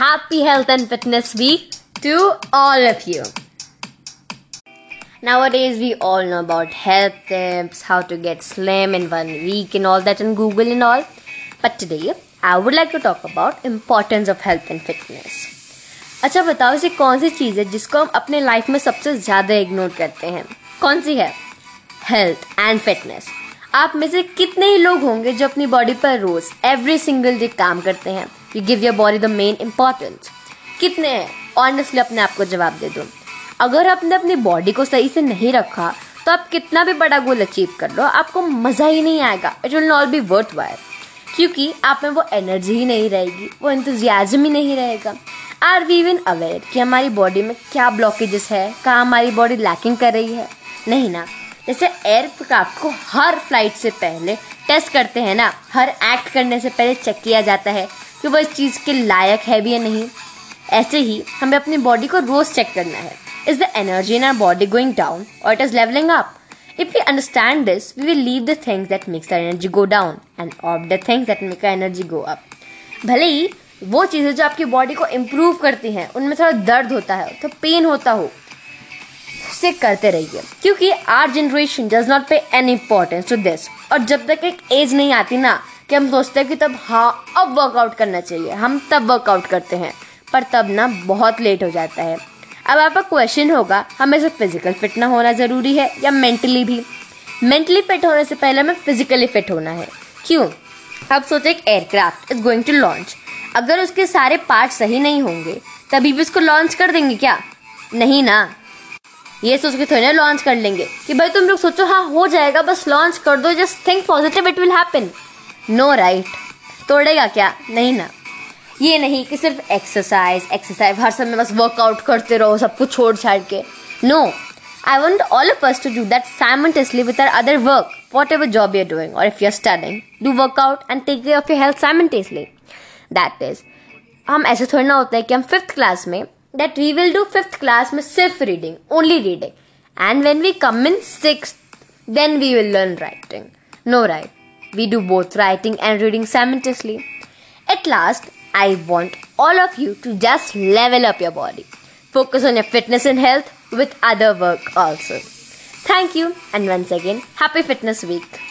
happy health and fitness week to all of you. Nowadays, we all know about health tips, how to get slim in one week, and all that on Google and all. But today, I would like to talk about importance of health and fitness. अच्छा बताओ इसे कौन सी चीज़ है जिसको हम अपने life में सबसे ज़्यादा इग्नोर करते हैं कौन सी है हेल्थ एंड फिटनेस आप में से कितने ही लोग होंगे जो अपनी बॉडी पर रोज एवरी सिंगल डे काम करते हैं you give your body the main importance कितने हैं ऑनेस्टली अपने आप को जवाब दे दो? अगर आपने अपनी बॉडी को सही से नहीं रखा तो आप कितना भी बड़ा गोल अचीव कर लो, आपको मज़ा ही नहीं आएगा। It will not be worth while क्योंकि आप में वो एनर्जी ही नहीं रहेगी, वो इंतजियाजम ही नहीं रहेगा। आर वी इवन अवेयर कि हमारी बॉडी में क्या ब्लॉकेजेस है? कहाँ हमारी बॉडी लैकिंग कर रही है? नहीं ना। जैसे एयरक्राफ्ट को हर फ़्लाइट से पहले टेस्ट करते हैं ना, हर एक्ट करने से पहले चेक किया जाता है। कि वो इस चीज़ के लायक है भी या नहीं, ऐसे ही हमें अपनी बॉडी को रोज चेक करना है। Is the energy in our body going down और it is levelling up if we understand this we will leave the things that makes our energy go down and of the things that make energy go up भले ही वो चीज़ें जो आपकी body को improve करती हैं, उनमें थोड़ा दर्द होता है तो पेन होता हो से करते रहिए। क्योंकि our generation does not pay any importance to this और जब तक एक एज नहीं आती ना कि हम सोचते हैं कि तब हाँ अब वर्कआउट करना चाहिए। हम तब वर्कआउट करते हैं, पर तब ना बहुत लेट हो जाता है। अब आपका क्वेश्चन होगा, हमें सिर्फ़ फ़िज़िकल फिट ना होना ज़रूरी है या मेंटली भी? मेंटली फिट होने से पहले हमें फिजिकली फिट होना है। क्यों? अब सोचे एक aircraft is going to launch अगर उसके सारे पार्ट सही नहीं होंगे, तभी भी उसको लॉन्च कर देंगे क्या? नहीं ना। ये सोच के थोड़ी ना लॉन्च कर लेंगे कि भाई तुम लोग सोचो हाँ हो जाएगा, बस लॉन्च कर दो just think positive it will happen no right तोड़ेगा क्या? नहीं ना। ये नहीं कि सिर्फ़ एक्सरसाइज एक्सरसाइज हर समय बस वर्कआउट करते रहो, सब कुछ छोड़ छाड़ के। No I want all of us to do that simultaneously with our other work whatever job you're doing और if you are studying do workout and take care of your health simultaneously that is हम ऐसे थोड़ी ना होता है कि हम fifth class में, that we will do fifth class में सिर्फ़ reading only reading and when we come in six then we will learn writing no right? We do both writing and reading simultaneously. At last, I want all of you to just level up your body. Focus on your fitness and health with other work also. Thank you, and once again, happy Fitness Week.